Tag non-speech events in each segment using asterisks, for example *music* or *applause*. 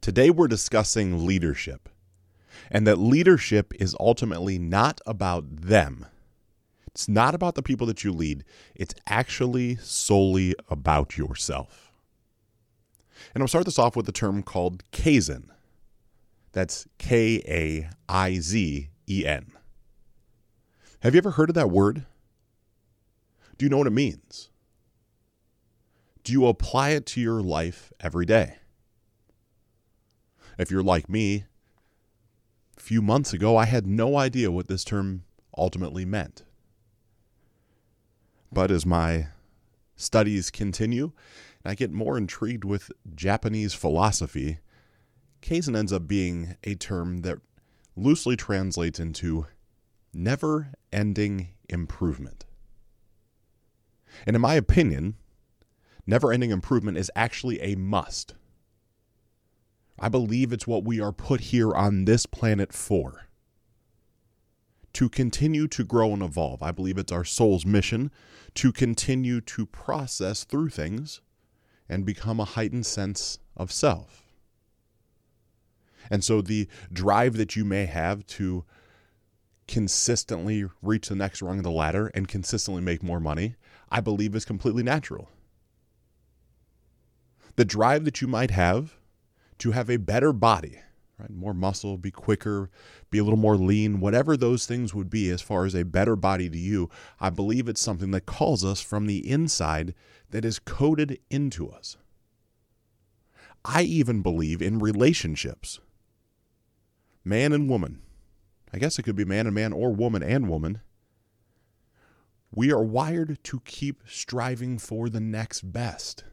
Today we're discussing leadership, and that leadership is ultimately not about them. It's not about the people that you lead, it's actually solely about yourself. And I'll start this off with a term called Kaizen. That's K A I Z E N. Have you ever heard of that word? Do you know what it means? Do you apply it to your life every day? If you're like me, a few months ago, I had no idea what this term ultimately meant. But as my studies continue, and I get more intrigued with Japanese philosophy, Kaizen ends up being a term that loosely translates into never ending improvement. And in my opinion, never ending improvement is actually a must. I believe it's what we are put here on this planet for. To continue to grow and evolve. I believe it's our soul's mission to continue to process through things and become a heightened sense of self. And so the drive that you may have to consistently reach the next rung of the ladder and consistently make more money, I believe is completely natural. The drive that you might have to have a better body, right? More muscle, be quicker, be a little more lean, whatever those things would be as far as a better body to you, I believe it's something that calls us from the inside that is coded into us. I even believe in relationships. Man and woman. I guess it could be man and man or woman and woman. We are wired to keep striving for the next best.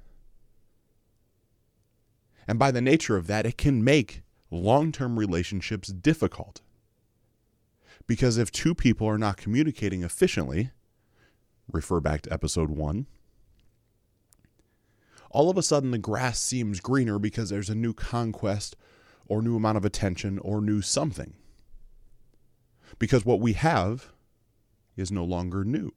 And by the nature of that, it can make long term relationships difficult. Because if two people are not communicating efficiently, refer back to episode one, all of a sudden the grass seems greener because there's a new conquest or new amount of attention or new something. Because what we have is no longer new.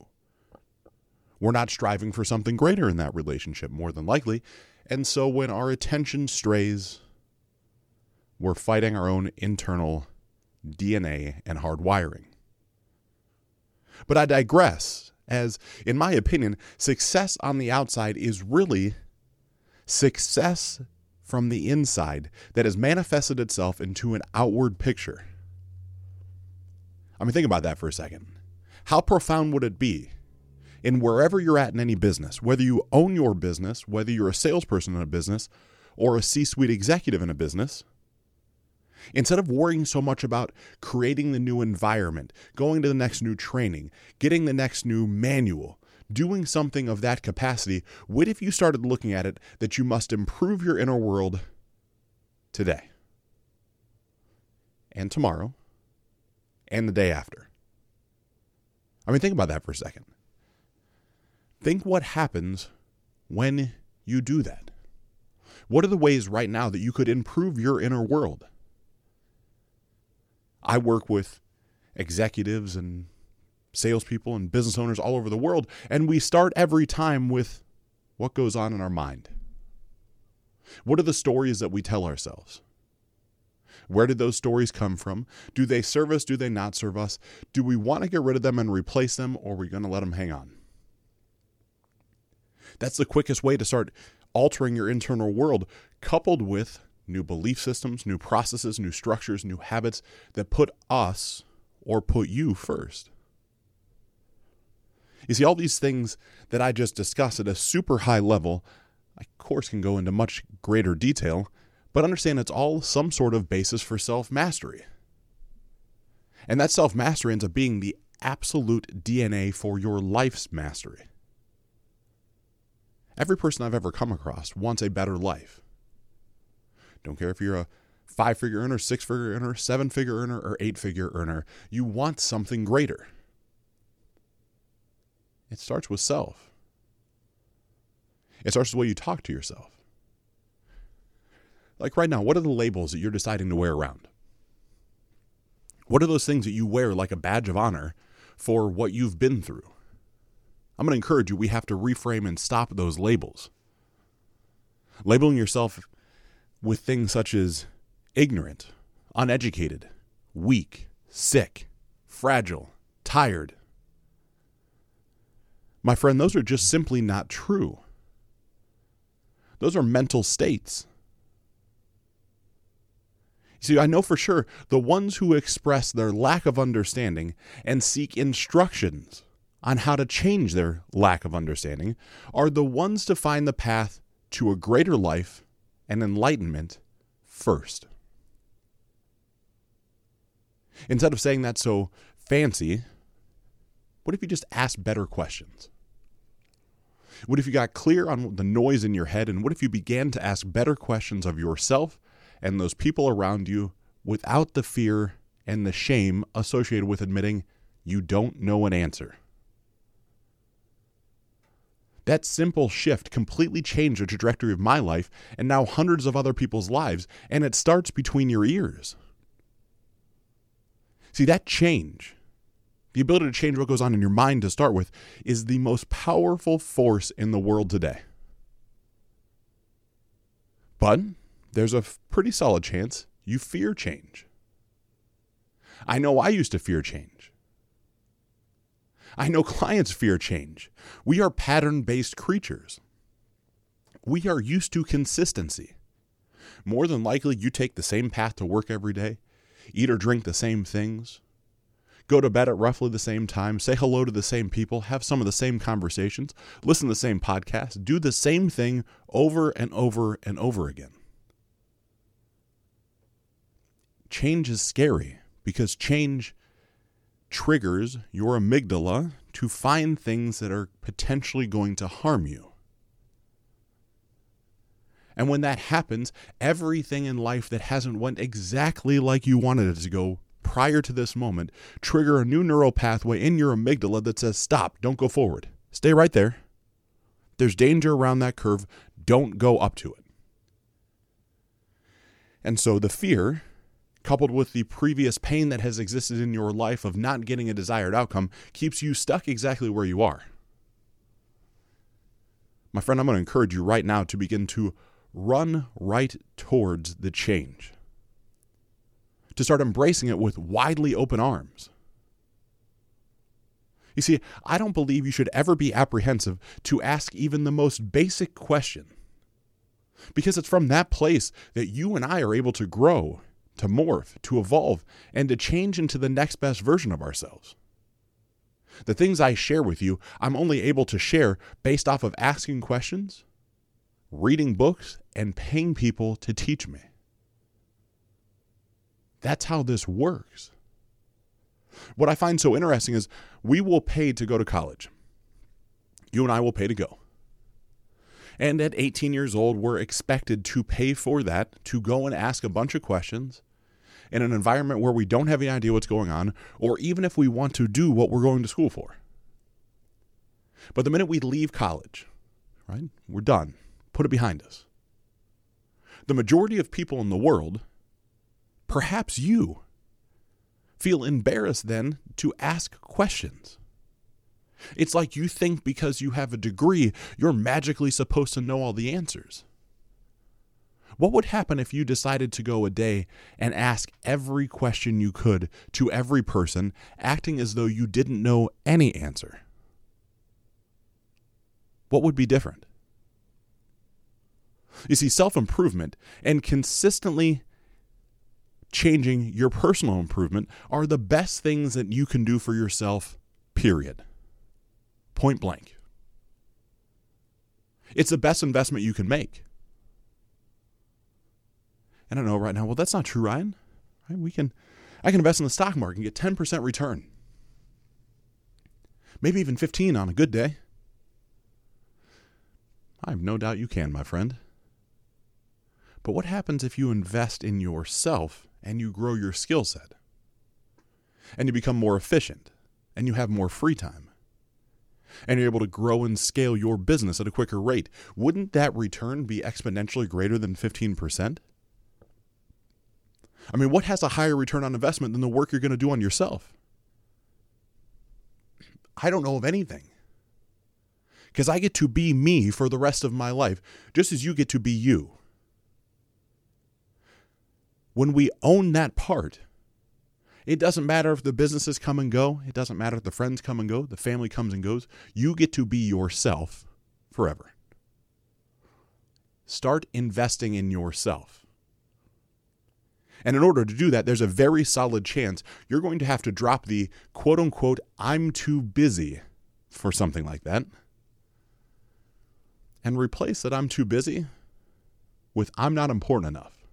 We're not striving for something greater in that relationship, more than likely. And so when our attention strays, we're fighting our own internal DNA and hardwiring. But I digress, as, in my opinion, success on the outside is really success from the inside that has manifested itself into an outward picture. I mean, think about that for a second. How profound would it be in wherever you're at in any business, whether you own your business, whether you're a salesperson in a business, or a C suite executive in a business, instead of worrying so much about creating the new environment, going to the next new training, getting the next new manual, doing something of that capacity, what if you started looking at it that you must improve your inner world today and tomorrow and the day after? I mean, think about that for a second. Think what happens when you do that. What are the ways right now that you could improve your inner world? I work with executives and salespeople and business owners all over the world, and we start every time with what goes on in our mind. What are the stories that we tell ourselves? Where did those stories come from? Do they serve us? Do they not serve us? Do we want to get rid of them and replace them, or are we going to let them hang on? That's the quickest way to start altering your internal world, coupled with new belief systems, new processes, new structures, new habits that put us or put you first. You see, all these things that I just discussed at a super high level, I, of course, can go into much greater detail, but understand it's all some sort of basis for self mastery. And that self mastery ends up being the absolute DNA for your life's mastery. Every person I've ever come across wants a better life. Don't care if you're a five figure earner, six figure earner, seven figure earner, or eight figure earner, you want something greater. It starts with self, it starts with the way you talk to yourself. Like right now, what are the labels that you're deciding to wear around? What are those things that you wear like a badge of honor for what you've been through? I'm going to encourage you, we have to reframe and stop those labels. Labeling yourself with things such as ignorant, uneducated, weak, sick, fragile, tired. My friend, those are just simply not true. Those are mental states. See, I know for sure the ones who express their lack of understanding and seek instructions on how to change their lack of understanding are the ones to find the path to a greater life and enlightenment first. Instead of saying that so fancy, what if you just asked better questions? What if you got clear on the noise in your head? And what if you began to ask better questions of yourself and those people around you without the fear and the shame associated with admitting you don't know an answer? That simple shift completely changed the trajectory of my life and now hundreds of other people's lives, and it starts between your ears. See, that change, the ability to change what goes on in your mind to start with, is the most powerful force in the world today. But there's a pretty solid chance you fear change. I know I used to fear change. I know clients fear change. We are pattern based creatures. We are used to consistency. More than likely, you take the same path to work every day, eat or drink the same things, go to bed at roughly the same time, say hello to the same people, have some of the same conversations, listen to the same podcasts, do the same thing over and over and over again. Change is scary because change triggers your amygdala to find things that are potentially going to harm you. And when that happens, everything in life that hasn't went exactly like you wanted it to go prior to this moment trigger a new neural pathway in your amygdala that says stop, don't go forward. Stay right there. There's danger around that curve. Don't go up to it. And so the fear coupled with the previous pain that has existed in your life of not getting a desired outcome, keeps you stuck exactly where you are. My friend, I'm going to encourage you right now to begin to run right towards the change, to start embracing it with widely open arms. You see, I don't believe you should ever be apprehensive to ask even the most basic question, because it's from that place that you and I are able to grow to morph, to evolve, and to change into the next best version of ourselves. The things I share with you, I'm only able to share based off of asking questions, reading books, and paying people to teach me. That's how this works. What I find so interesting is we will pay to go to college. You and I will pay to go. And at 18 years old, we're expected to pay for that, to go and ask a bunch of questions, in an environment where we don't have any idea what's going on, or even if we want to do what we're going to school for. But the minute we leave college, right, we're done. Put it behind us. The majority of people in the world, perhaps you, feel embarrassed then to ask questions. It's like you think because you have a degree, you're magically supposed to know all the answers. What would happen if you decided to go a day and ask every question you could to every person, acting as though you didn't know any answer? What would be different? You see, self improvement and consistently changing your personal improvement are the best things that you can do for yourself, period. Point blank. It's the best investment you can make. I don't know right now. Well, that's not true, Ryan. Right? We can, I can invest in the stock market and get 10% return. Maybe even 15 on a good day. I have no doubt you can, my friend. But what happens if you invest in yourself and you grow your skill set? And you become more efficient and you have more free time? And you're able to grow and scale your business at a quicker rate. Wouldn't that return be exponentially greater than 15%? I mean, what has a higher return on investment than the work you're going to do on yourself? I don't know of anything. Because I get to be me for the rest of my life, just as you get to be you. when we own that part, it doesn't matter if the businesses come and go, it doesn't matter if the friends come and go, the family comes and goes. You get to be yourself forever. Start investing in yourself. And in order to do that, there's a very solid chance you're going to have to drop the quote unquote, I'm too busy for something like that and replace that I'm too busy with I'm not important enough.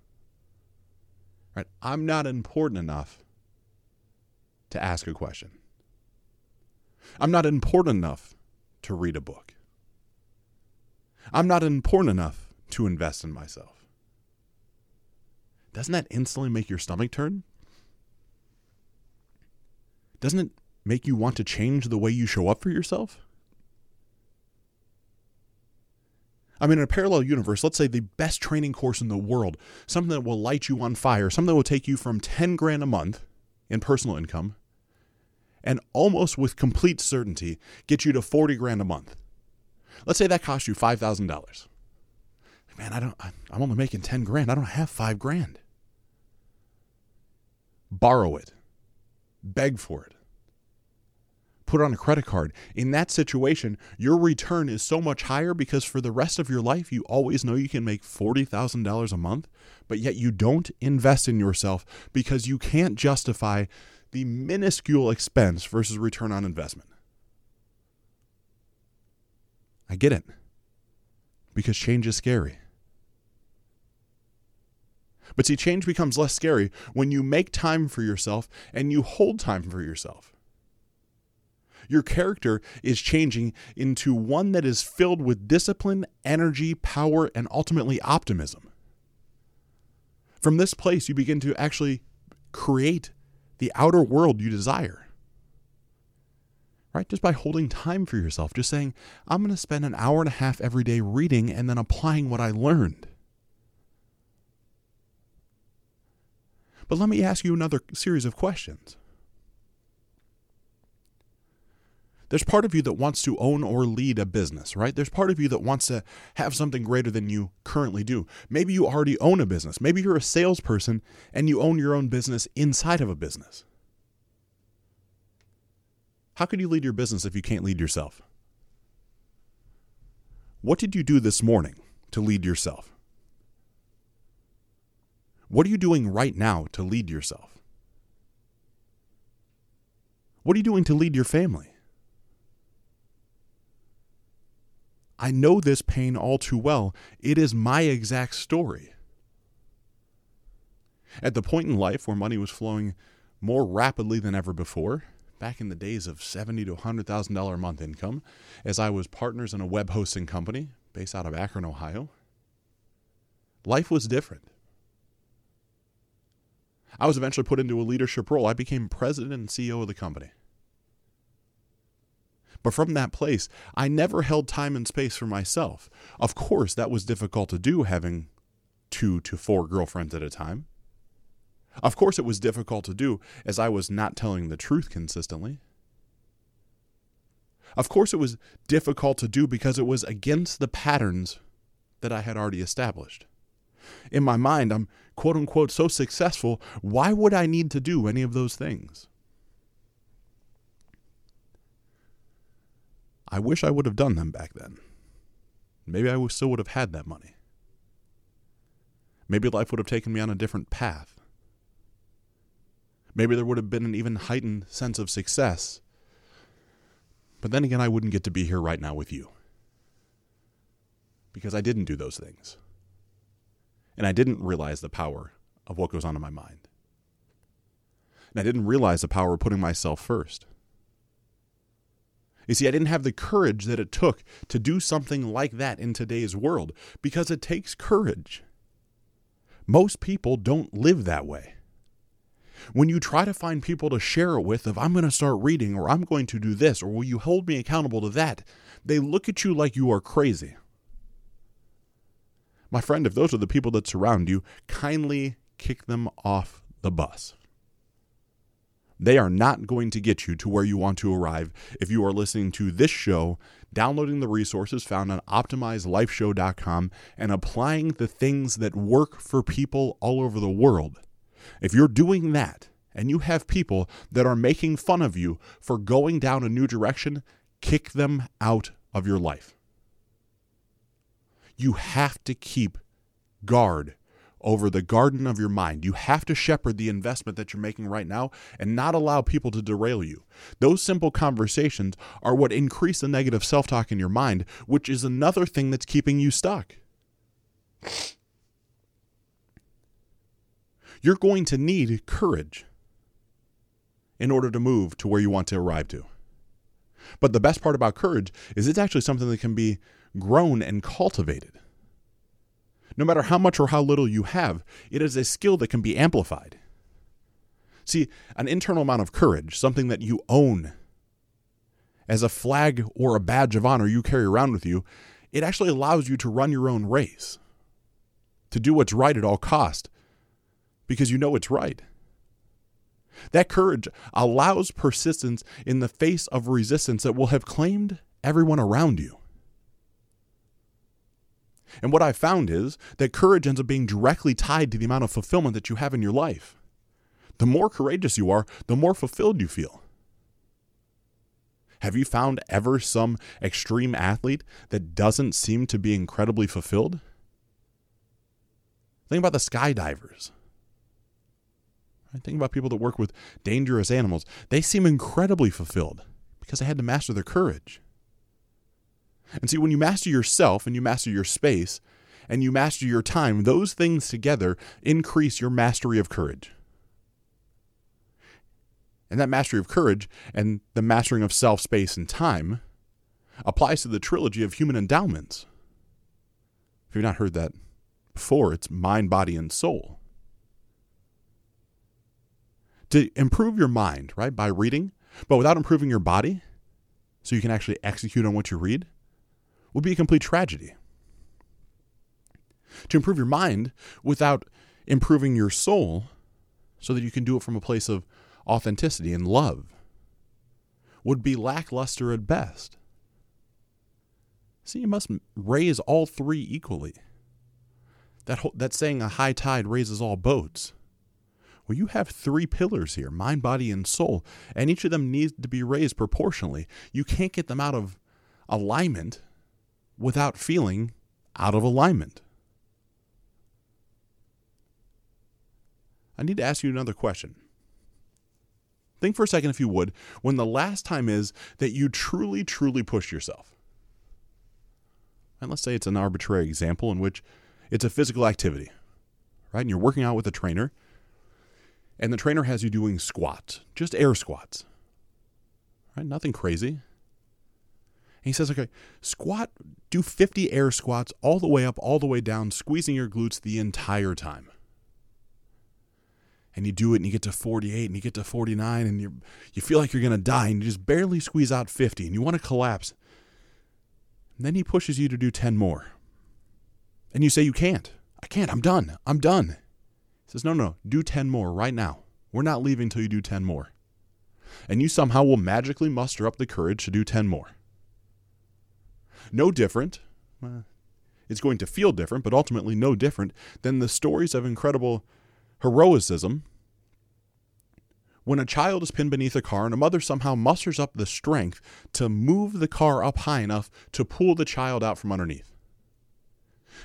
Right? I'm not important enough to ask a question. I'm not important enough to read a book. I'm not important enough to invest in myself. Doesn't that instantly make your stomach turn? Doesn't it make you want to change the way you show up for yourself? I mean, in a parallel universe, let's say the best training course in the world, something that will light you on fire, something that will take you from 10 grand a month in personal income and almost with complete certainty get you to 40 grand a month. Let's say that costs you $5,000. Man, I don't I'm only making 10 grand. I don't have 5 grand. Borrow it. Beg for it put on a credit card. In that situation, your return is so much higher because for the rest of your life, you always know you can make $40,000 a month, but yet you don't invest in yourself because you can't justify the minuscule expense versus return on investment. I get it. Because change is scary. But see, change becomes less scary when you make time for yourself and you hold time for yourself. Your character is changing into one that is filled with discipline, energy, power, and ultimately optimism. From this place, you begin to actually create the outer world you desire. Right? Just by holding time for yourself, just saying, I'm going to spend an hour and a half every day reading and then applying what I learned. But let me ask you another series of questions. There's part of you that wants to own or lead a business, right? There's part of you that wants to have something greater than you currently do. Maybe you already own a business. Maybe you're a salesperson and you own your own business inside of a business. How could you lead your business if you can't lead yourself? What did you do this morning to lead yourself? What are you doing right now to lead yourself? What are you doing to lead your family? I know this pain all too well. It is my exact story. At the point in life where money was flowing more rapidly than ever before, back in the days of seventy to hundred thousand dollar a month income, as I was partners in a web hosting company based out of Akron, Ohio, life was different. I was eventually put into a leadership role. I became president and CEO of the company. But from that place, I never held time and space for myself. Of course, that was difficult to do having two to four girlfriends at a time. Of course, it was difficult to do as I was not telling the truth consistently. Of course, it was difficult to do because it was against the patterns that I had already established. In my mind, I'm quote unquote so successful, why would I need to do any of those things? I wish I would have done them back then. Maybe I still would have had that money. Maybe life would have taken me on a different path. Maybe there would have been an even heightened sense of success. But then again, I wouldn't get to be here right now with you. Because I didn't do those things. And I didn't realize the power of what goes on in my mind. And I didn't realize the power of putting myself first. You see, I didn't have the courage that it took to do something like that in today's world because it takes courage. Most people don't live that way. When you try to find people to share it with, of I'm going to start reading or I'm going to do this or will you hold me accountable to that, they look at you like you are crazy. My friend, if those are the people that surround you, kindly kick them off the bus. They are not going to get you to where you want to arrive if you are listening to this show, downloading the resources found on optimizedlifeshow.com, and applying the things that work for people all over the world If you're doing that and you have people that are making fun of you for going down a new direction, kick them out of your life. You have to keep guard over the garden of your mind. You have to shepherd the investment that you're making right now and not allow people to derail you. Those simple conversations are what increase the negative self talk in your mind, which is another thing that's keeping you stuck. You're going to need courage in order to move to where you want to arrive to. But the best part about courage is it's actually something that can be grown and cultivated. No matter how much or how little you have, it is a skill that can be amplified. See, an internal amount of courage, something that you own as a flag or a badge of honor you carry around with you, it actually allows you to run your own race, to do what's right at all cost, because you know it's right. That courage allows persistence in the face of resistance that will have claimed everyone around you. And what I found is that courage ends up being directly tied to the amount of fulfillment that you have in your life. The more courageous you are, the more fulfilled you feel. Have you found ever some extreme athlete that doesn't seem to be incredibly fulfilled? Think about the skydivers. Think about people that work with dangerous animals. They seem incredibly fulfilled because they had to master their courage. And see, when you master yourself and you master your space and you master your time, those things together increase your mastery of courage. And that mastery of courage and the mastering of self, space, and time applies to the trilogy of human endowments. If you've not heard that before, it's mind, body, and soul. To improve your mind, right, by reading, but without improving your body, so you can actually execute on what you read, would be a complete tragedy. To improve your mind without improving your soul so that you can do it from a place of authenticity and love would be lackluster at best. See, you must raise all three equally. That, that saying, a high tide raises all boats. Well, you have three pillars here mind, body, and soul, and each of them needs to be raised proportionally. You can't get them out of alignment without feeling out of alignment. I need to ask you another question. Think for a second, if you would, when the last time is that you truly, truly pushed yourself. And let's say it's an arbitrary example in which it's a physical activity, right? And you're working out with a trainer, and the trainer has you doing squats, just air squats, right? Nothing crazy he says, okay, squat, do 50 air squats all the way up, all the way down, squeezing your glutes the entire time. And you do it and you get to 48 and you get to 49 and you you feel like you're going to die and you just barely squeeze out 50 and you want to collapse. And then he pushes you to do 10 more. And you say, you can't. I can't. I'm done. I'm done. He says, no, no, do 10 more right now. We're not leaving until you do 10 more. And you somehow will magically muster up the courage to do 10 more. No different. Uh, it's going to feel different, but ultimately no different than the stories of incredible heroism when a child is pinned beneath a car and a mother somehow musters up the strength to move the car up high enough to pull the child out from underneath.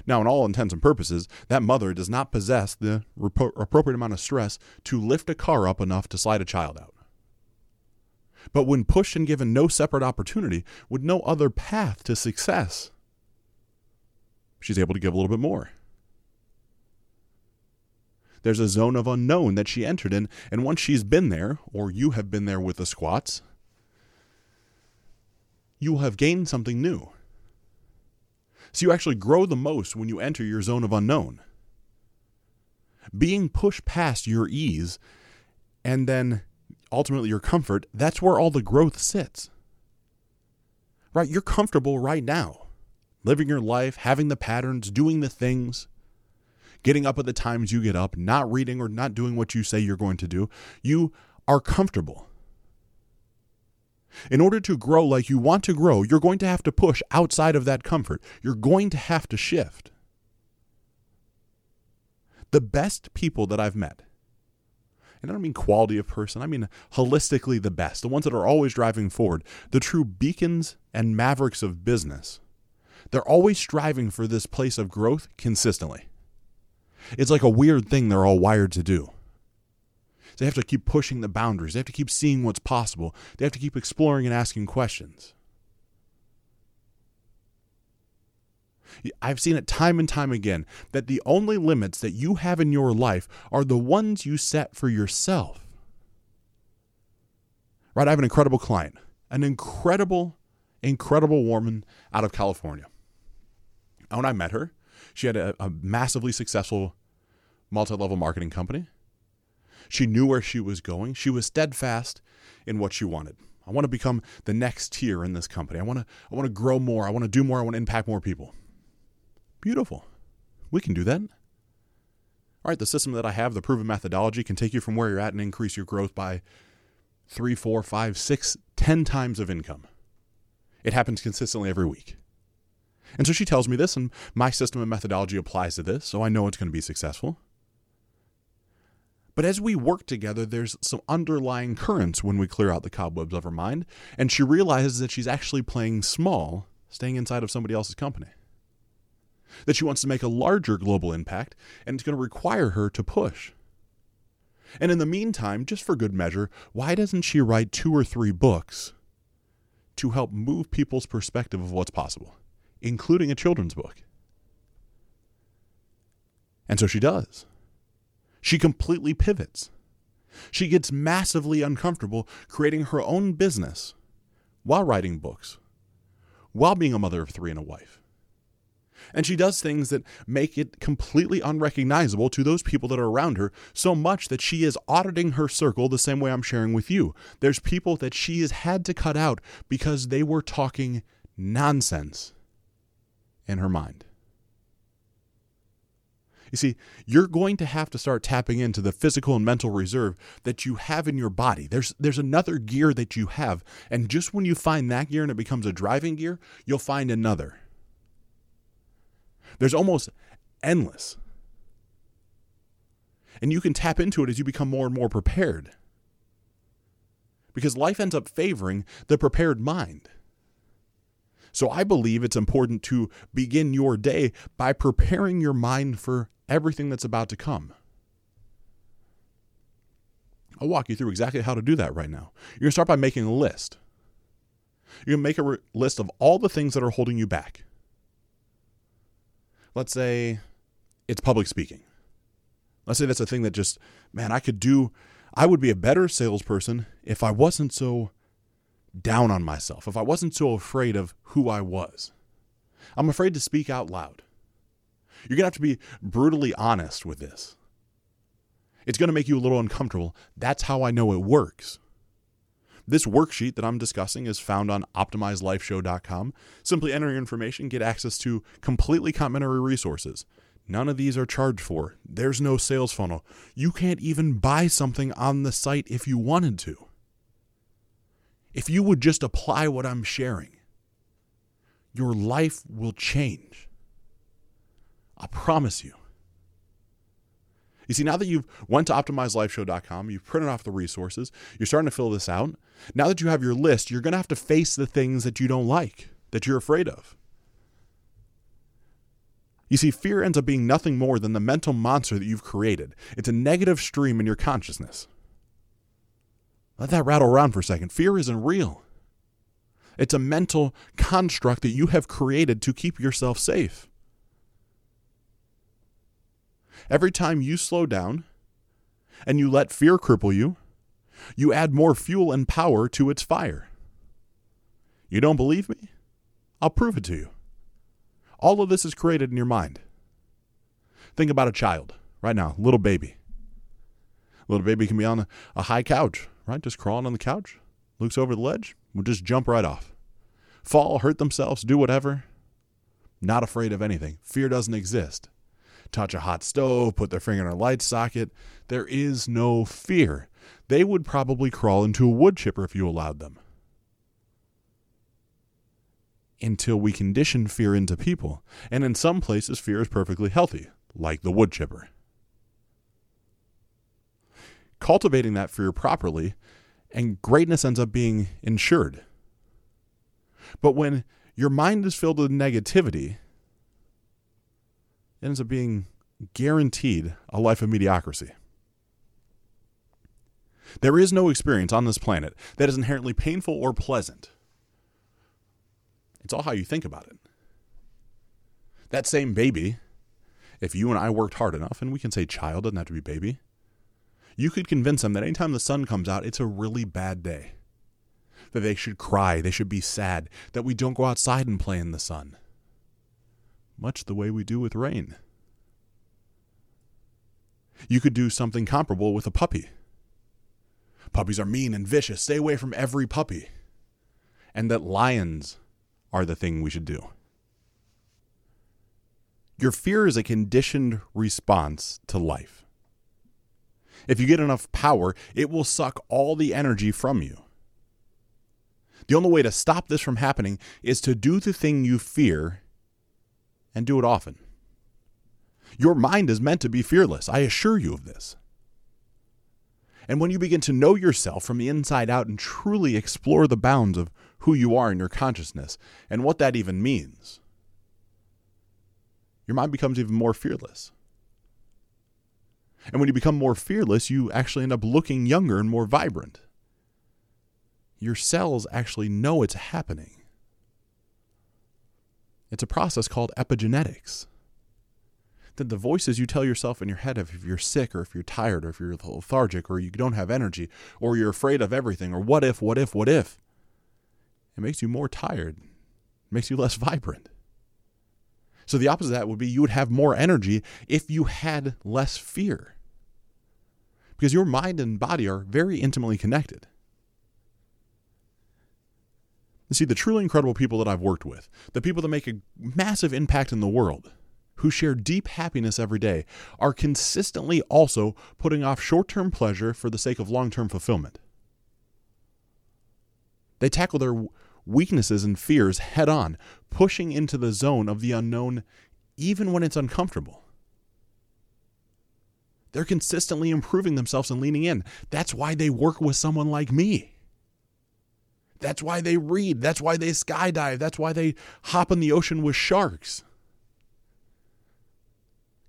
Now, in all intents and purposes, that mother does not possess the appropriate amount of stress to lift a car up enough to slide a child out. But when pushed and given no separate opportunity, with no other path to success, she's able to give a little bit more. There's a zone of unknown that she entered in, and once she's been there, or you have been there with the squats, you will have gained something new. So you actually grow the most when you enter your zone of unknown. Being pushed past your ease and then ultimately your comfort, that's where all the growth sits. Right? You're comfortable right now, living your life, having the patterns, doing the things, getting up at the times you get up, not reading or not doing what you say you're going to do. You are comfortable. In order to grow like you want to grow, you're going to have to push outside of that comfort. You're going to have to shift. The best people that I've met and I don't mean quality of person, I mean holistically the best, the ones that are always driving forward, the true beacons and mavericks of business. They're always striving for this place of growth consistently. It's like a weird thing they're all wired to do. They have to keep pushing the boundaries. They have to keep seeing what's possible. They have to keep exploring and asking questions. I've seen it time and time again that the only limits that you have in your life are the ones you set for yourself. Right? I have an incredible client, an incredible, incredible woman out of California. When I met her, she had a, a massively successful multi level marketing company. She knew where she was going. She was steadfast in what she wanted. I want to become the next tier in this company. I want to I want to grow more. I want to do more. I want to impact more people. Beautiful. We can do that. All right, the system that I have, the proven methodology, can take you from where you're at and increase your growth by three, four, five, six, ten times of income. It happens consistently every week. And so she tells me this, and my system and methodology applies to this, so I know it's going to be successful. But as we work together, there's some underlying currents when we clear out the cobwebs of her mind, and she realizes that she's actually playing small, staying inside of somebody else's company that she wants to make a larger global impact, and it's going to require her to push. And in the meantime, just for good measure, why doesn't she write two or three books to help move people's perspective of what's possible, including a children's book? And so she does. She completely pivots. She gets massively uncomfortable creating her own business while writing books, while being a mother of three and a wife. And she does things that make it completely unrecognizable to those people that are around her, so much that she is auditing her circle the same way I'm sharing with you. There's people that she has had to cut out because they were talking nonsense in her mind. You see, you're going to have to start tapping into the physical and mental reserve that you have in your body. There's there's another gear that you have, and just when you find that gear and it becomes a driving gear, you'll find another. There's almost endless. And you can tap into it as you become more and more prepared. Because life ends up favoring the prepared mind. So I believe it's important to begin your day by preparing your mind for everything that's about to come. I'll walk you through exactly how to do that right now. You're going to start by making a list. You're going to make a re- list of all the things that are holding you back let's say it's public speaking. Let's say that's a thing that just, man, I could do, I would be a better salesperson if I wasn't so down on myself, if I wasn't so afraid of who I was. I'm afraid to speak out loud. You're going to have to be brutally honest with this. It's going to make you a little uncomfortable. That's how I know it works. This worksheet that I'm discussing is found on optimizelifeshow.com. Simply enter your information, get access to completely complimentary resources. None of these are charged for. There's no sales funnel. You can't even buy something on the site if you wanted to. If you would just apply what I'm sharing, your life will change. I promise you. You see, now that you've went to optimizelifeshow.com, you've printed off the resources, you're starting to fill this out. Now that you have your list, you're going to have to face the things that you don't like, that you're afraid of. You see, fear ends up being nothing more than the mental monster that you've created. It's a negative stream in your consciousness. Let that rattle around for a second. Fear isn't real. It's a mental construct that you have created to keep yourself safe. Every time you slow down and you let fear cripple you, you add more fuel and power to its fire. You don't believe me? I'll prove it to you. All of this is created in your mind. Think about a child right now, little baby. Little baby can be on a, high couch, right? Just crawling on the couch, looks over the ledge, will just jump right off. Fall, hurt themselves, do whatever. Not afraid of anything. Fear doesn't exist touch a hot stove, put their finger in a light socket. There is no fear. They would probably crawl into a wood chipper if you allowed them. Until we condition fear into people. And in some places, fear is perfectly healthy, like the wood chipper. cultivating that fear properly, and greatness ends up being ensured. But when your mind is filled with negativity, ends up being guaranteed a life of mediocrity. There is no experience on this planet that is inherently painful or pleasant. It's all how you think about it. That same baby, if you and I worked hard enough, and we can say child, doesn't have to be baby, you could convince them that anytime the sun comes out, it's a really bad day. That they should cry, they should be sad, that we don't go outside and play in the sun. Much the way we do with rain. You could do something comparable with a puppy. Puppies are mean and vicious. Stay away from every puppy. And that lions are the thing we should do. Your fear is a conditioned response to life. If you get enough power, it will suck all the energy from you. The only way to stop this from happening is to do the thing you fear and do it often. Your mind is meant to be fearless. I assure you of this. And when you begin to know yourself from the inside out and truly explore the bounds of who you are in your consciousness and what that even means, your mind becomes even more fearless. And when you become more fearless, you actually end up looking younger and more vibrant. Your cells actually know it's happening. It's a process called epigenetics that the voices you tell yourself in your head of if you're sick or if you're tired or if you're lethargic or you don't have energy or you're afraid of everything or what if, what if, what if, it makes you more tired, it makes you less *laughs* vibrant. So the opposite of that would be you would have more energy if you had less fear. Because your mind and body are very intimately connected. You see, the truly incredible people that I've worked with, the people that make a massive impact in the world, who share deep happiness every day are consistently also putting off short term pleasure for the sake of long term fulfillment. They tackle their weaknesses and fears head on, pushing into the zone of the unknown even when it's uncomfortable. They're consistently improving themselves and leaning in. That's why they work with someone like me. That's why they read. That's why they skydive. That's why they hop in the ocean with sharks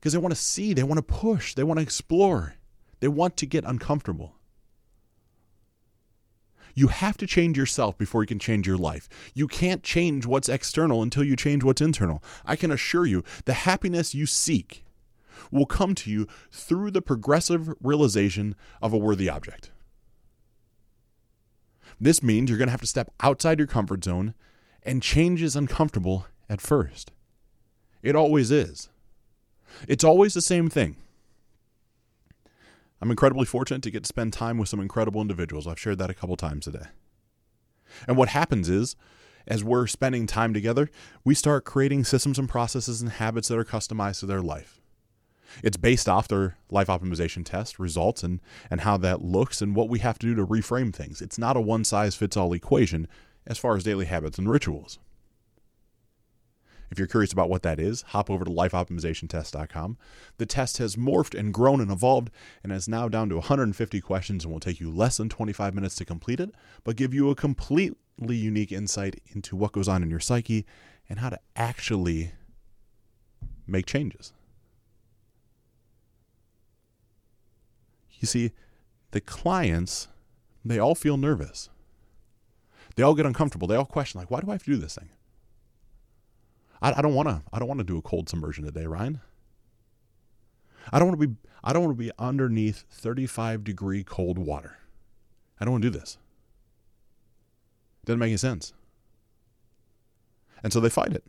because they want to see, they want to push, they want to explore, they want to get uncomfortable. You have to change yourself before you can change your life. You can't change what's external until you change what's internal. I can assure you, the happiness you seek will come to you through the progressive realization of a worthy object. This means you're going to have to step outside your comfort zone, and change is uncomfortable at first. It always is. It's always the same thing. I'm incredibly fortunate to get to spend time with some incredible individuals. I've shared that a couple times today. And what happens is, as we're spending time together, we start creating systems and processes and habits that are customized to their life. It's based off their life optimization test results and, and how that looks and what we have to do to reframe things. It's not a one size fits all equation as far as daily habits and rituals. If you're curious about what that is, hop over to lifeoptimizationtest.com. The test has morphed and grown and evolved and is now down to 150 questions and will take you less than 25 minutes to complete it, but give you a completely unique insight into what goes on in your psyche and how to actually make changes. You see, the clients, they all feel nervous. They all get uncomfortable. They all question, like, why do I have to do this thing? I, I don't want to. I don't want to do a cold submersion today, Ryan. I don't want to be. I don't want to be underneath 35 degree cold water. I don't want to do this. Doesn't make any sense. And so they fight it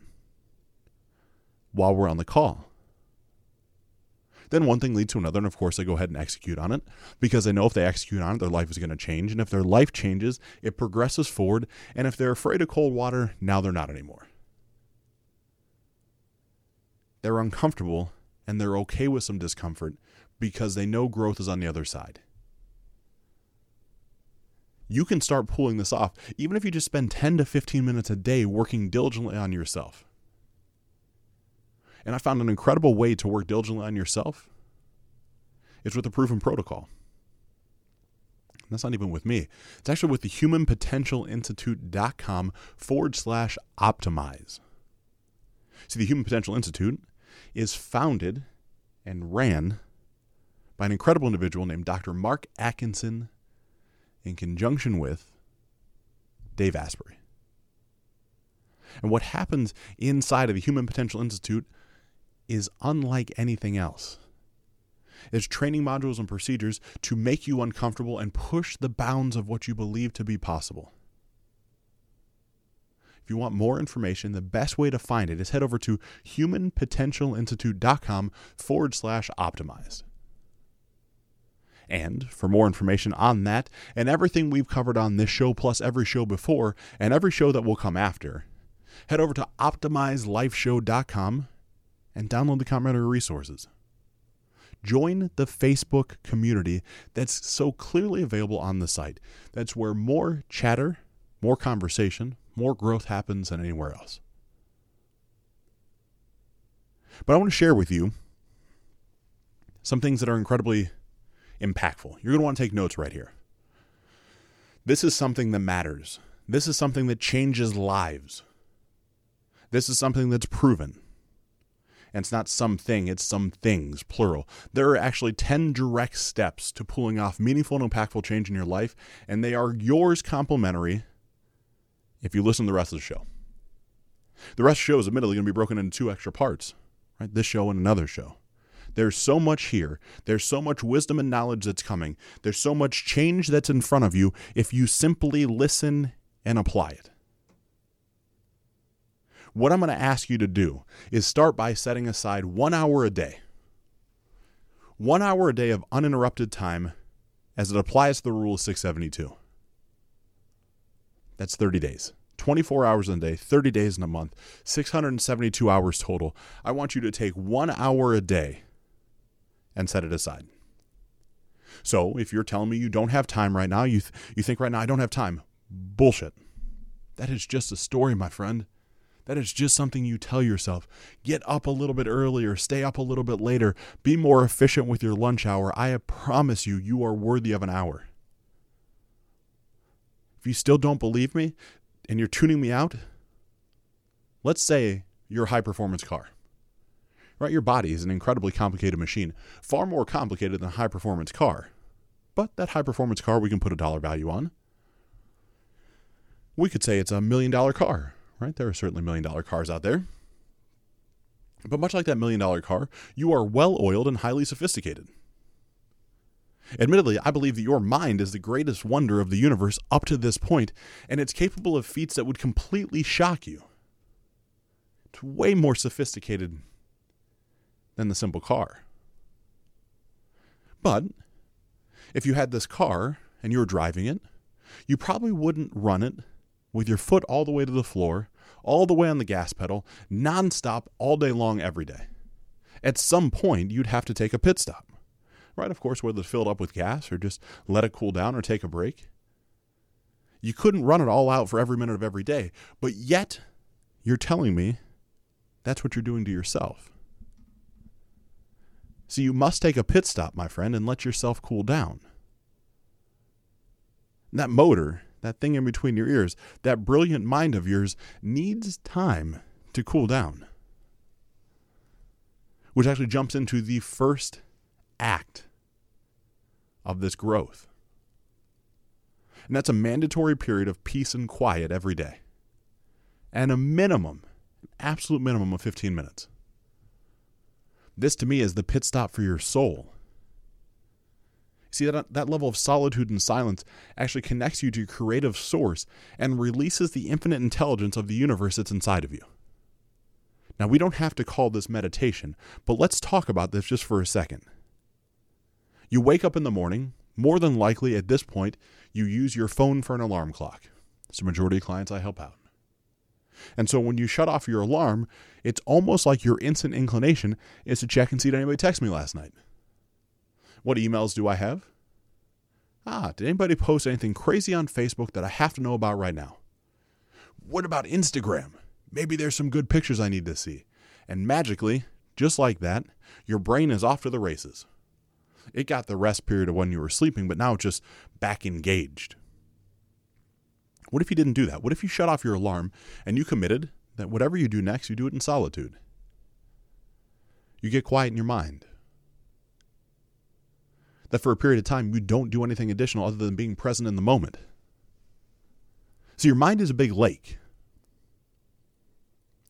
while we're on the call. Then one thing leads to another, and of course, they go ahead and execute on it because they know if they execute on it, their life is going to change. And if their life changes, it progresses forward. And if they're afraid of cold water, now they're not anymore they're uncomfortable and they're okay with some discomfort because they know growth is on the other side. You can start pulling this off even if you just spend 10 to 15 minutes a day working diligently on yourself. And I found an incredible way to work diligently on yourself. It's with a proven protocol. That's not even with me. It's actually with the humanpotentialinstitute.com forward slash optimize. See, the Human Potential Institute is founded and ran by an incredible individual named Dr. Mark Atkinson in conjunction with Dave Asprey. And what happens inside of the Human Potential Institute is unlike anything else. It's training modules and procedures to make you uncomfortable and push the bounds of what you believe to be possible. If you want more information, the best way to find it is head over to humanpotentialinstitute.com forward slash optimized. And for more information on that and everything we've covered on this show, plus every show before and every show that will come after, head over to optimizedlifeshow.com and download the complimentary resources. Join the Facebook community that's so clearly available on the site. That's where more chatter, more conversation, more growth happens than anywhere else. But I want to share with you some things that are incredibly impactful. You're going to want to take notes right here. This is something that matters. This is something that changes lives. This is something that's proven. And it's not something, it's some things, plural. There are actually 10 direct steps to pulling off meaningful and impactful change in your life, and they are yours complimentary if you listen to the rest of the show. The rest of the show is admittedly going to be broken into two extra parts, right? This show and another show. There's so much here. There's so much wisdom and knowledge that's coming. There's so much change that's in front of you if you simply listen and apply it. What I'm going to ask you to do is start by setting aside one hour a day. One hour a day of uninterrupted time as it applies to the rule of 672. That's 30 days. 24 hours in a day, 30 days in a month, 672 hours total. I want you to take one hour a day and set it aside. So if you're telling me you don't have time right now, you, th- you think right now I don't have time, bullshit. That is just a story, my friend. That is just something you tell yourself. Get up a little bit earlier, stay up a little bit later, be more efficient with your lunch hour. I promise you, you are worthy of an hour. If you still don't believe me and you're tuning me out, let's say you're a high performance car. Right? Your body is an incredibly complicated machine, far more complicated than a high performance car. But that high performance car we can put a dollar value on. We could say it's a million dollar car right? There are certainly million dollar cars out there. But much like that million dollar car, you are well oiled and highly sophisticated. Admittedly, I believe that your mind is the greatest wonder of the universe up to this point, and it's capable of feats that would completely shock you. It's way more sophisticated than the simple car. But if you had this car and you were driving it, you probably wouldn't run it with your foot all the way to the floor, all the way on the gas pedal, nonstop, all day long, every day. At some point, you'd have to take a pit stop, right? Of course, whether it's filled up with gas or just let it cool down or take a break. You couldn't run it all out for every minute of every day, but yet you're telling me that's what you're doing to yourself. So you must take a pit stop, my friend, and let yourself cool down. that motor that thing in between your ears, that brilliant mind of yours needs time to cool down. Which actually jumps into the first act of this growth. And that's a mandatory period of peace and quiet every day. And a minimum, absolute minimum of 15 minutes. This to me is the pit stop for your soul. See, that, that level of solitude and silence actually connects you to your creative source and releases the infinite intelligence of the universe that's inside of you. Now, we don't have to call this meditation, but let's talk about this just for a second. You wake up in the morning, more than likely at this point, you use your phone for an alarm clock. It's the majority of clients I help out. And so when you shut off your alarm, it's almost like your instant inclination is to check and see did anybody text me last night. What emails do I have? Ah, did anybody post anything crazy on Facebook that I have to know about right now? What about Instagram? Maybe there's some good pictures I need to see. And magically, just like that, your brain is off to the races. It got the rest period of when you were sleeping, but now it's just back engaged. What if you didn't do that? What if you shut off your alarm and you committed that whatever you do next, you do it in solitude? You get quiet in your mind. That for a period of time, you don't do anything additional other than being present in the moment. So your mind is a big lake,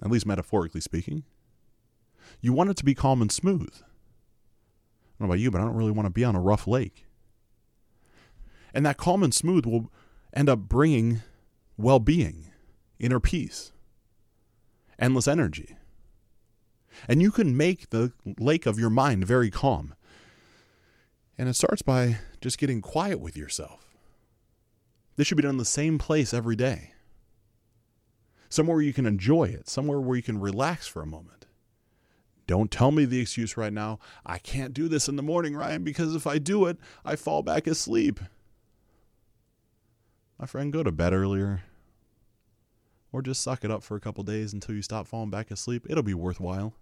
at least metaphorically speaking. You want it to be calm and smooth. I don't know about you, but I don't really want to be on a rough lake. And that calm and smooth will end up bringing well being, inner peace, endless energy. And you can make the lake of your mind very calm. And it starts by just getting quiet with yourself. This should be done in the same place every day. Somewhere where you can enjoy it, somewhere where you can relax for a moment. Don't tell me the excuse right now, I can't do this in the morning, Ryan, because if I do it, I fall back asleep. My friend, go to bed earlier. Or just suck it up for a couple days until you stop falling back asleep. It'll be worthwhile.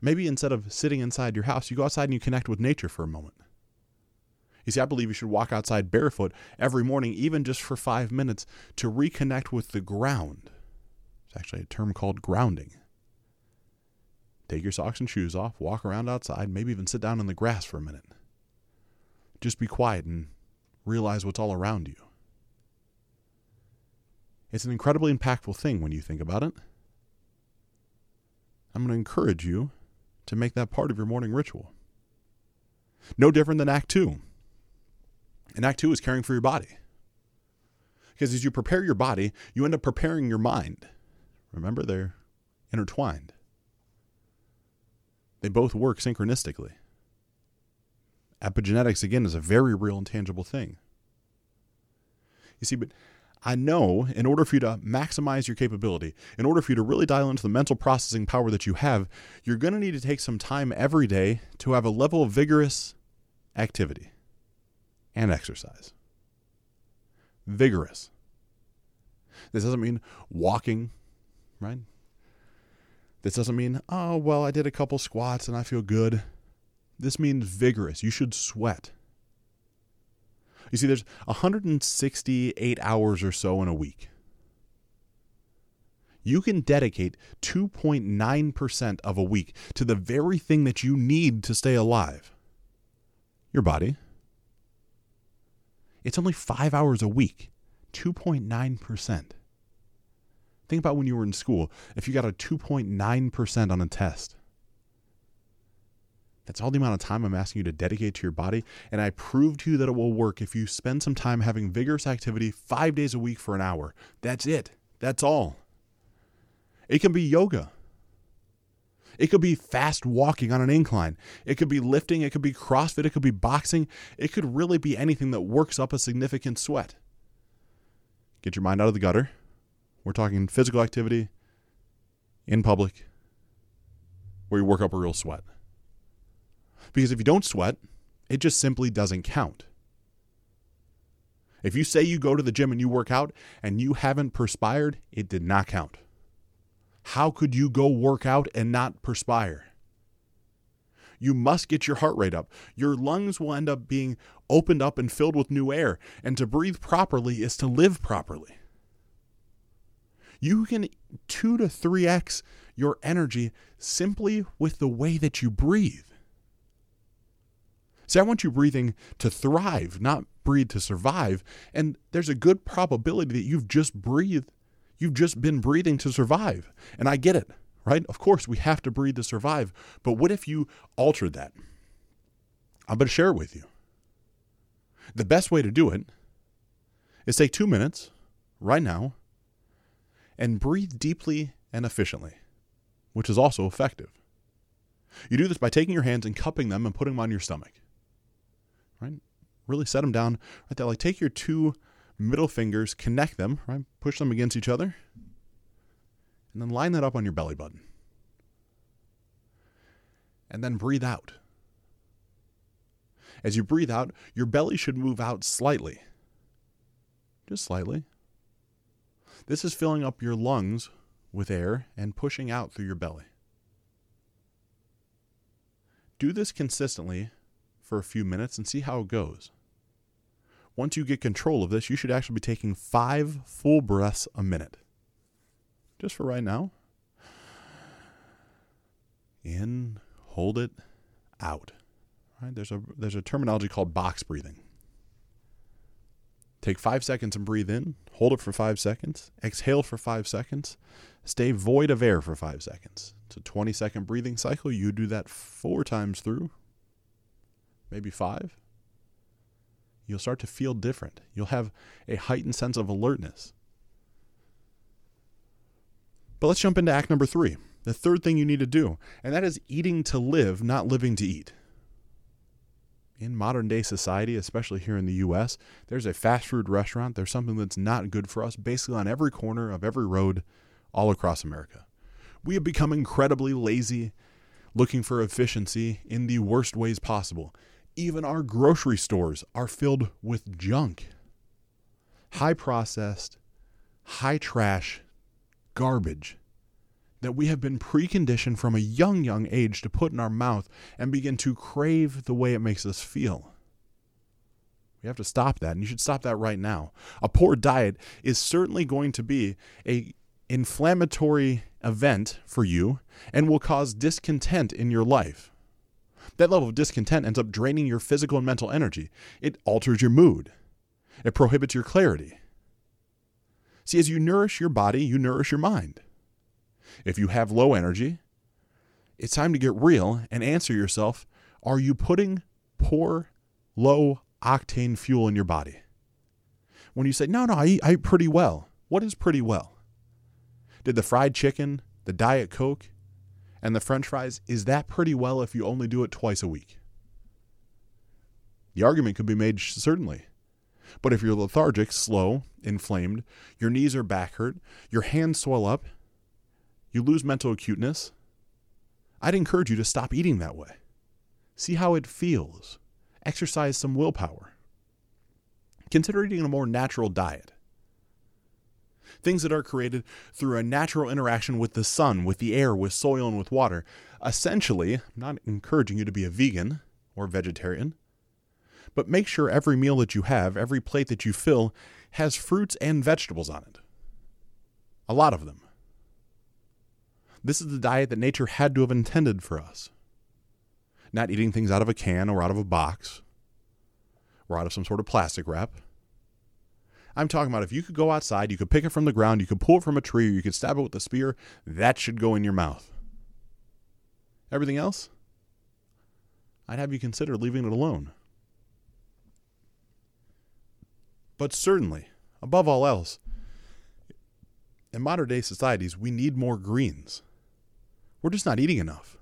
Maybe instead of sitting inside your house, you go outside and you connect with nature for a moment. You see, I believe you should walk outside barefoot every morning, even just for five minutes, to reconnect with the ground. It's actually a term called grounding. Take your socks and shoes off, walk around outside, maybe even sit down in the grass for a minute. Just be quiet and realize what's all around you. It's an incredibly impactful thing when you think about it. I'm going to encourage you to make that part of your morning ritual. No different than Act 2. And Act 2 is caring for your body. Because as you prepare your body, you end up preparing your mind. Remember, they're intertwined, they both work synchronistically. Epigenetics, again, is a very real and tangible thing. You see, but I know in order for you to maximize your capability, in order for you to really dial into the mental processing power that you have, you're going to need to take some time every day to have a level of vigorous activity and exercise. Vigorous. This doesn't mean walking, right? This doesn't mean, oh, well, I did a couple squats and I feel good. This means vigorous. You should sweat. You see, there's 168 hours or so in a week. You can dedicate 2.9% of a week to the very thing that you need to stay alive your body. It's only five hours a week, 2.9%. Think about when you were in school, if you got a 2.9% on a test. That's all the amount of time I'm asking you to dedicate to your body. And I prove to you that it will work if you spend some time having vigorous activity five days a week for an hour. That's it. That's all. It can be yoga. It could be fast walking on an incline. It could be lifting. It could be CrossFit. It could be boxing. It could really be anything that works up a significant sweat. Get your mind out of the gutter. We're talking physical activity in public where you work up a real sweat. Because if you don't sweat, it just simply doesn't count. If you say you go to the gym and you work out and you haven't perspired, it did not count. How could you go work out and not perspire? You must get your heart rate up. Your lungs will end up being opened up and filled with new air. And to breathe properly is to live properly. You can 2 to 3x your energy simply with the way that you breathe. See, I want you breathing to thrive, not breathe to survive. And there's a good probability that you've just breathed, you've just been breathing to survive. And I get it, right? Of course, we have to breathe to survive. But what if you altered that? I'm going to share it with you. The best way to do it is take two minutes right now and breathe deeply and efficiently, which is also effective. You do this by taking your hands and cupping them and putting them on your stomach? Really set them down right there. Like take your two middle fingers, connect them, right? Push them against each other, and then line that up on your belly button. And then breathe out. As you breathe out, your belly should move out slightly. Just slightly. This is filling up your lungs with air and pushing out through your belly. Do this consistently for a few minutes and see how it goes. Once you get control of this, you should actually be taking five full breaths a minute. Just for right now. In, hold it, out. Right? There's a there's a terminology called box breathing. Take five seconds and breathe in. Hold it for five seconds. Exhale for five seconds. Stay void of air for five seconds. It's a 20 second breathing cycle. You do that four times through, maybe five. You'll start to feel different. You'll have a heightened sense of alertness. But let's jump into act number three the third thing you need to do, and that is eating to live, not living to eat in modern day society, especially here in the US, there's a fast food restaurant, there's something that's not good for us basically on every corner of every road all across America. We have become incredibly lazy, looking for efficiency in the worst ways possible. Even our grocery stores are filled with junk. High processed, high trash, garbage that we have been preconditioned from a young, young age to put in our mouth and begin to crave the way it makes us feel. We have to stop that, and you should stop that right now. A poor diet is certainly going to be a inflammatory event for you and will cause discontent in your life. That level of discontent ends up draining your physical and mental energy. It alters your mood. It prohibits your clarity. See, as you nourish your body, you nourish your mind. If you have low energy, it's time to get real and answer yourself are you putting poor, low octane fuel in your body? When you say, no, no, I eat, I eat pretty well. What is pretty well? Did the fried chicken, the Diet Coke, and the french fries, is that pretty well if you only do it twice a week? The argument could be made, certainly. But if you're lethargic, slow, inflamed, your knees or back hurt, your hands swell up, you lose mental acuteness, I'd encourage you to stop eating that way. See how it feels. Exercise some willpower. Consider eating a more natural diet. Things that are created through a natural interaction with the sun, with the air, with soil, and with water. Essentially, I'm not encouraging you to be a vegan or vegetarian, but make sure every meal that you have, every plate that you fill, has fruits and vegetables on it. A lot of them. This is the diet that nature had to have intended for us. Not eating things out of a can or out of a box or out of some sort of plastic wrap. I'm talking about if you could go outside, you could pick it from the ground, you could pull it from a tree, or you could stab it with a spear, that should go in your mouth. Everything else, I'd have you consider leaving it alone. But certainly, above all else, in modern day societies, we need more greens. We're just not eating enough.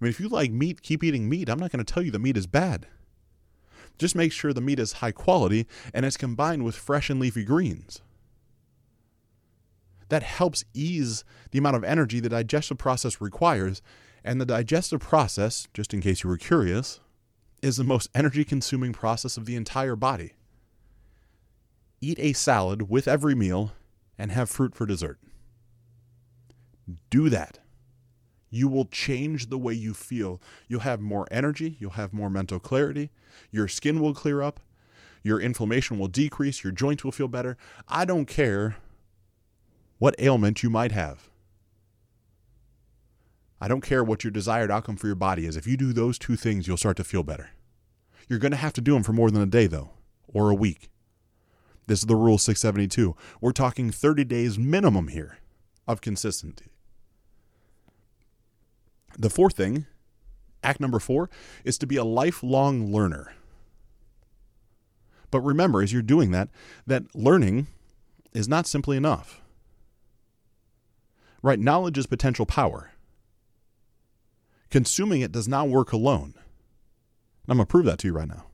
I mean, if you like meat, keep eating meat. I'm not going to tell you the meat is bad. Just make sure the meat is high quality and it's combined with fresh and leafy greens. That helps ease the amount of energy the digestive process requires. And the digestive process, just in case you were curious, is the most energy consuming process of the entire body. Eat a salad with every meal and have fruit for dessert. Do that you will change the way you feel. You'll have more energy, you'll have more mental clarity, your skin will clear up, your inflammation will decrease, your joints will feel better. I don't care what ailment you might have. I don't care what your desired outcome for your body is. If you do those two things, you'll start to feel better. You're going to have to do them for more than a day, though, or a week. This is the Rule 672. We're talking 30 days minimum here of consistency. The fourth thing, act number four, is to be a lifelong learner. But remember, as you're doing that, that learning is not simply enough. Right? Knowledge is potential power. Consuming it does not work alone. I'm going to prove that to you right now.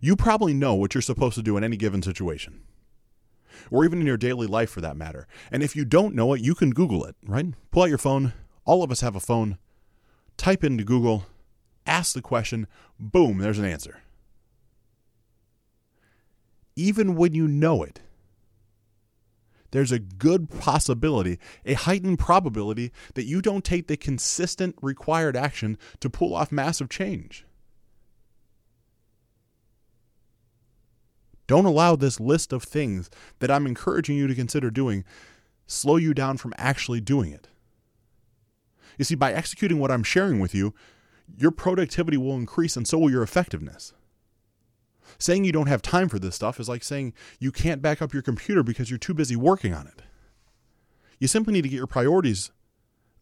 You probably know what you're supposed to do in any given situation, or even in your daily life for that matter. And if you don't know it, you can Google it, right? Pull out your phone, all of us have a phone. Type into Google, ask the question, boom, there's an answer. Even when you know it, there's a good possibility, a heightened probability that you don't take the consistent required action to pull off massive change. Don't allow this list of things that I'm encouraging you to consider doing slow you down from actually doing it. You see, by executing what I'm sharing with you, your productivity will increase and so will your effectiveness. Saying you don't have time for this stuff is like saying you can't back up your computer because you're too busy working on it. You simply need to get your priorities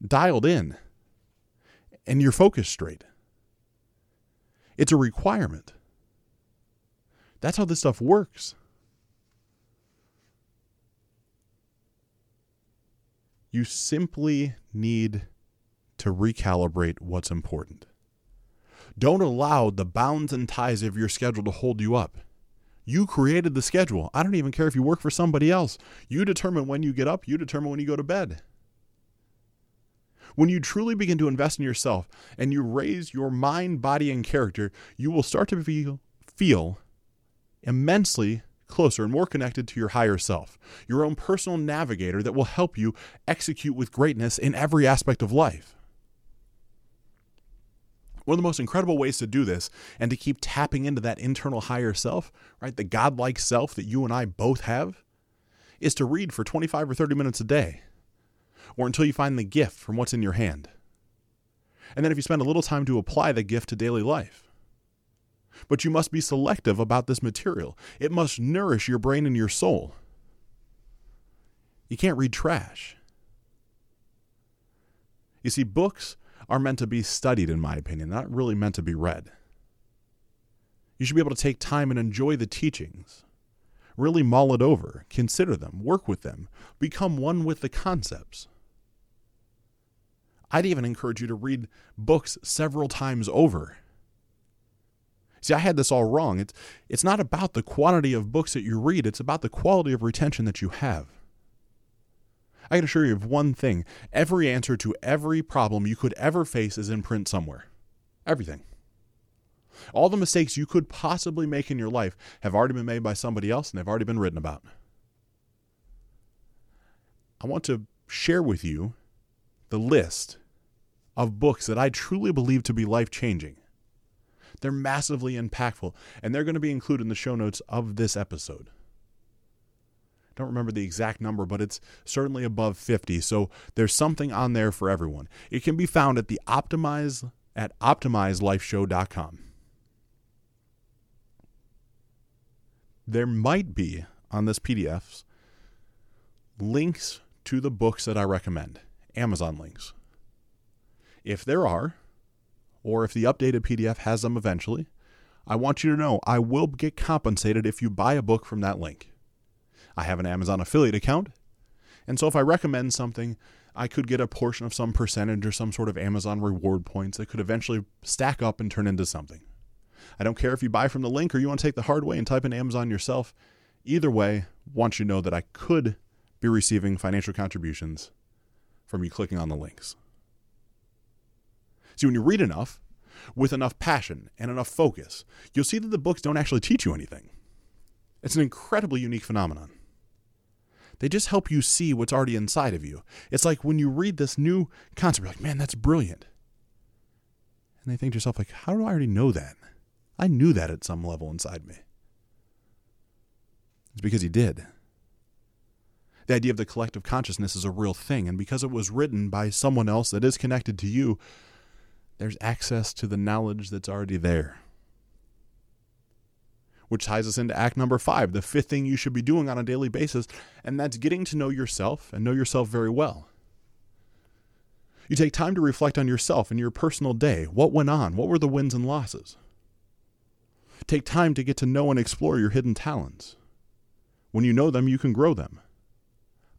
dialed in and your focus straight. It's a requirement. That's how this stuff works. You simply need to recalibrate what's important. Don't allow the bounds and ties of your schedule to hold you up. You created the schedule. I don't even care if you work for somebody else. You determine when you get up, you determine when you go to bed. When you truly begin to invest in yourself and you raise your mind, body, and character, you will start to feel, feel immensely closer and more connected to your higher self, your own personal navigator that will help you execute with greatness in every aspect of life. One of the most incredible ways to do this and to keep tapping into that internal higher self, right, the godlike self that you and I both have, is to read for 25 or 30 minutes a day, or until you find the gift from what's in your hand. And then if you spend a little time to apply the gift to daily life. But you must be selective about this material. It must nourish your brain and your soul. You can't read trash. You see, books are meant to be studied, in my opinion, not really meant to be read. You should be able to take time and enjoy the teachings. Really mull it over, consider them, work with them, become one with the concepts. I'd even encourage you to read books several times over. See, I had this all wrong. It's, it's not about the quantity of books that you read, it's about the quality of retention that you have. I can assure you of one thing every answer to every problem you could ever face is in print somewhere. Everything. All the mistakes you could possibly make in your life have already been made by somebody else and they've already been written about. I want to share with you the list of books that I truly believe to be life changing. They're massively impactful, and they're going to be included in the show notes of this episode don't remember the exact number, but it's certainly above 50. So there's something on there for everyone. It can be found at the optimize at optimizelifeshow.com. There might be on this PDFs links to the books that I recommend, Amazon links. If there are, or if the updated PDF has them eventually, I want you to know I will get compensated if you buy a book from that link. I have an Amazon affiliate account. And so if I recommend something, I could get a portion of some percentage or some sort of Amazon reward points that could eventually stack up and turn into something. I don't care if you buy from the link or you want to take the hard way and type in Amazon yourself. Either way, want you to know that I could be receiving financial contributions from you clicking on the links. See, when you read enough, with enough passion and enough focus, you'll see that the books don't actually teach you anything. It's an incredibly unique phenomenon. They just help you see what's already inside of you. It's like when you read this new concept, you're like, man, that's brilliant. And they think to yourself, like, how do I already know that? I knew that at some level inside me. It's because he did. The idea of the collective consciousness is a real thing, and because it was written by someone else that is connected to you, there's access to the knowledge that's already there which ties us into act number five, the fifth thing you should be doing on a daily basis, and that's getting to know yourself and know yourself very well. You take time to reflect on yourself and your personal day. What went on? What were the wins and losses? Take time to get to know and explore your hidden talents. When you know them, you can grow them.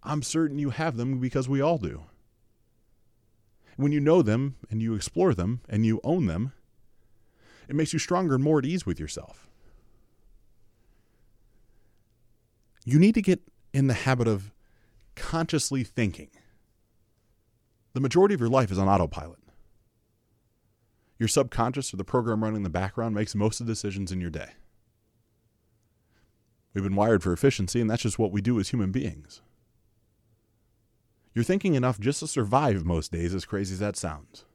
I'm certain you have them because we all do. When you know them and you explore them and you own them, it makes you stronger and more at ease with yourself. You need to get in the habit of consciously thinking. The majority of your life is on autopilot. Your subconscious or the program running in the background makes most of the decisions in your day. We've been wired for efficiency, and that's just what we do as human beings. You're thinking enough just to survive most days, as crazy as that sounds.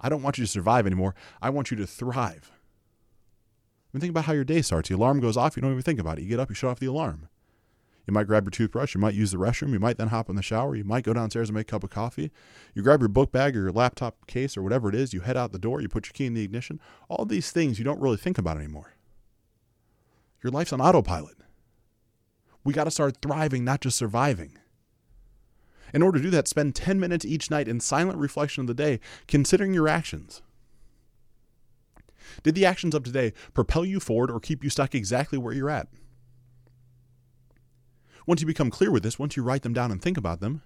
I don't want you to survive anymore. I want you to thrive. Mean, think about how your day starts. The alarm goes off, you don't even think about it. You get up, you shut off the alarm. You might grab your toothbrush, you might use the restroom, you might then hop in the shower, you might go downstairs and make a cup of coffee. You grab your book bag or your laptop case or whatever it is, you head out the door, you put your key in the ignition. All these things you don't really think about anymore. Your life's on autopilot. We got to start thriving, not just surviving. In order to do that, spend 10 minutes each night in silent reflection of the day, considering your actions. Did the actions of today propel you forward or keep you stuck exactly where you're at? Once you become clear with this, once you write them down and think about them,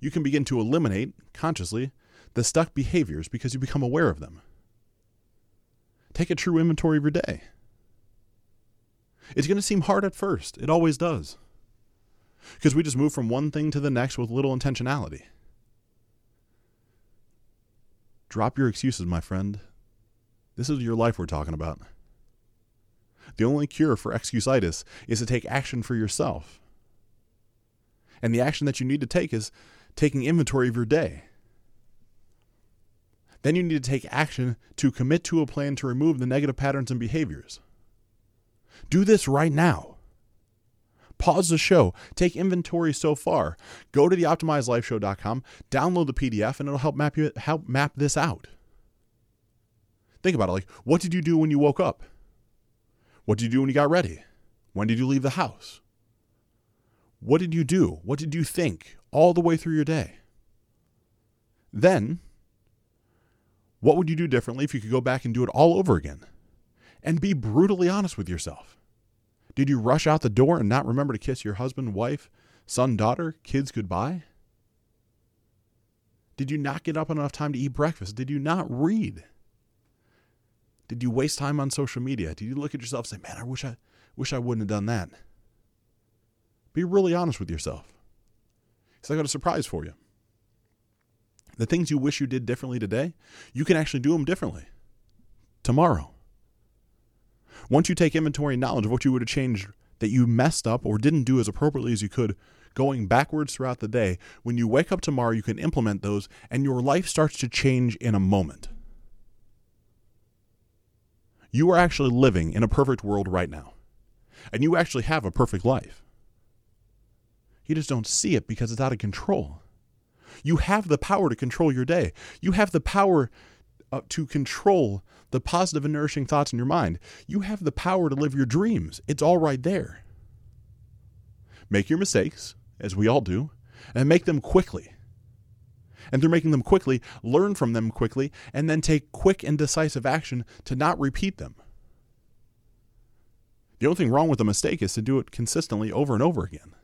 you can begin to eliminate consciously the stuck behaviors because you become aware of them. Take a true inventory of your day. It's going to seem hard at first, it always does. Because we just move from one thing to the next with little intentionality. Drop your excuses, my friend. This is your life we're talking about. The only cure for excusitis is to take action for yourself. And the action that you need to take is taking inventory of your day. Then you need to take action to commit to a plan to remove the negative patterns and behaviors. Do this right now. Pause the show, take inventory so far. Go to the optimizedlifeshow.com, download the PDF, and it'll help map you help map this out. Think about it like what did you do when you woke up? What did you do when you got ready? When did you leave the house? What did you do? What did you think all the way through your day? Then, what would you do differently if you could go back and do it all over again? And be brutally honest with yourself. Did you rush out the door and not remember to kiss your husband, wife, son, daughter, kids goodbye? Did you not get up on enough time to eat breakfast? Did you not read? Did you waste time on social media? Did you look at yourself and say, "Man, I wish I wish I wouldn't have done that"? Be really honest with yourself. So I got a surprise for you. The things you wish you did differently today, you can actually do them differently tomorrow. Once you take inventory and knowledge of what you would have changed that you messed up or didn't do as appropriately as you could, going backwards throughout the day, when you wake up tomorrow, you can implement those and your life starts to change in a moment. You are actually living in a perfect world right now. And you actually have a perfect life. You just don't see it because it's out of control. You have the power to control your day. You have the power uh, to control the positive and nourishing thoughts in your mind. You have the power to live your dreams. It's all right there. Make your mistakes, as we all do, and make them quickly and through making them quickly, learn from them quickly, and then take quick and decisive action to not repeat them. The only thing wrong with a mistake is to do it consistently over and over again.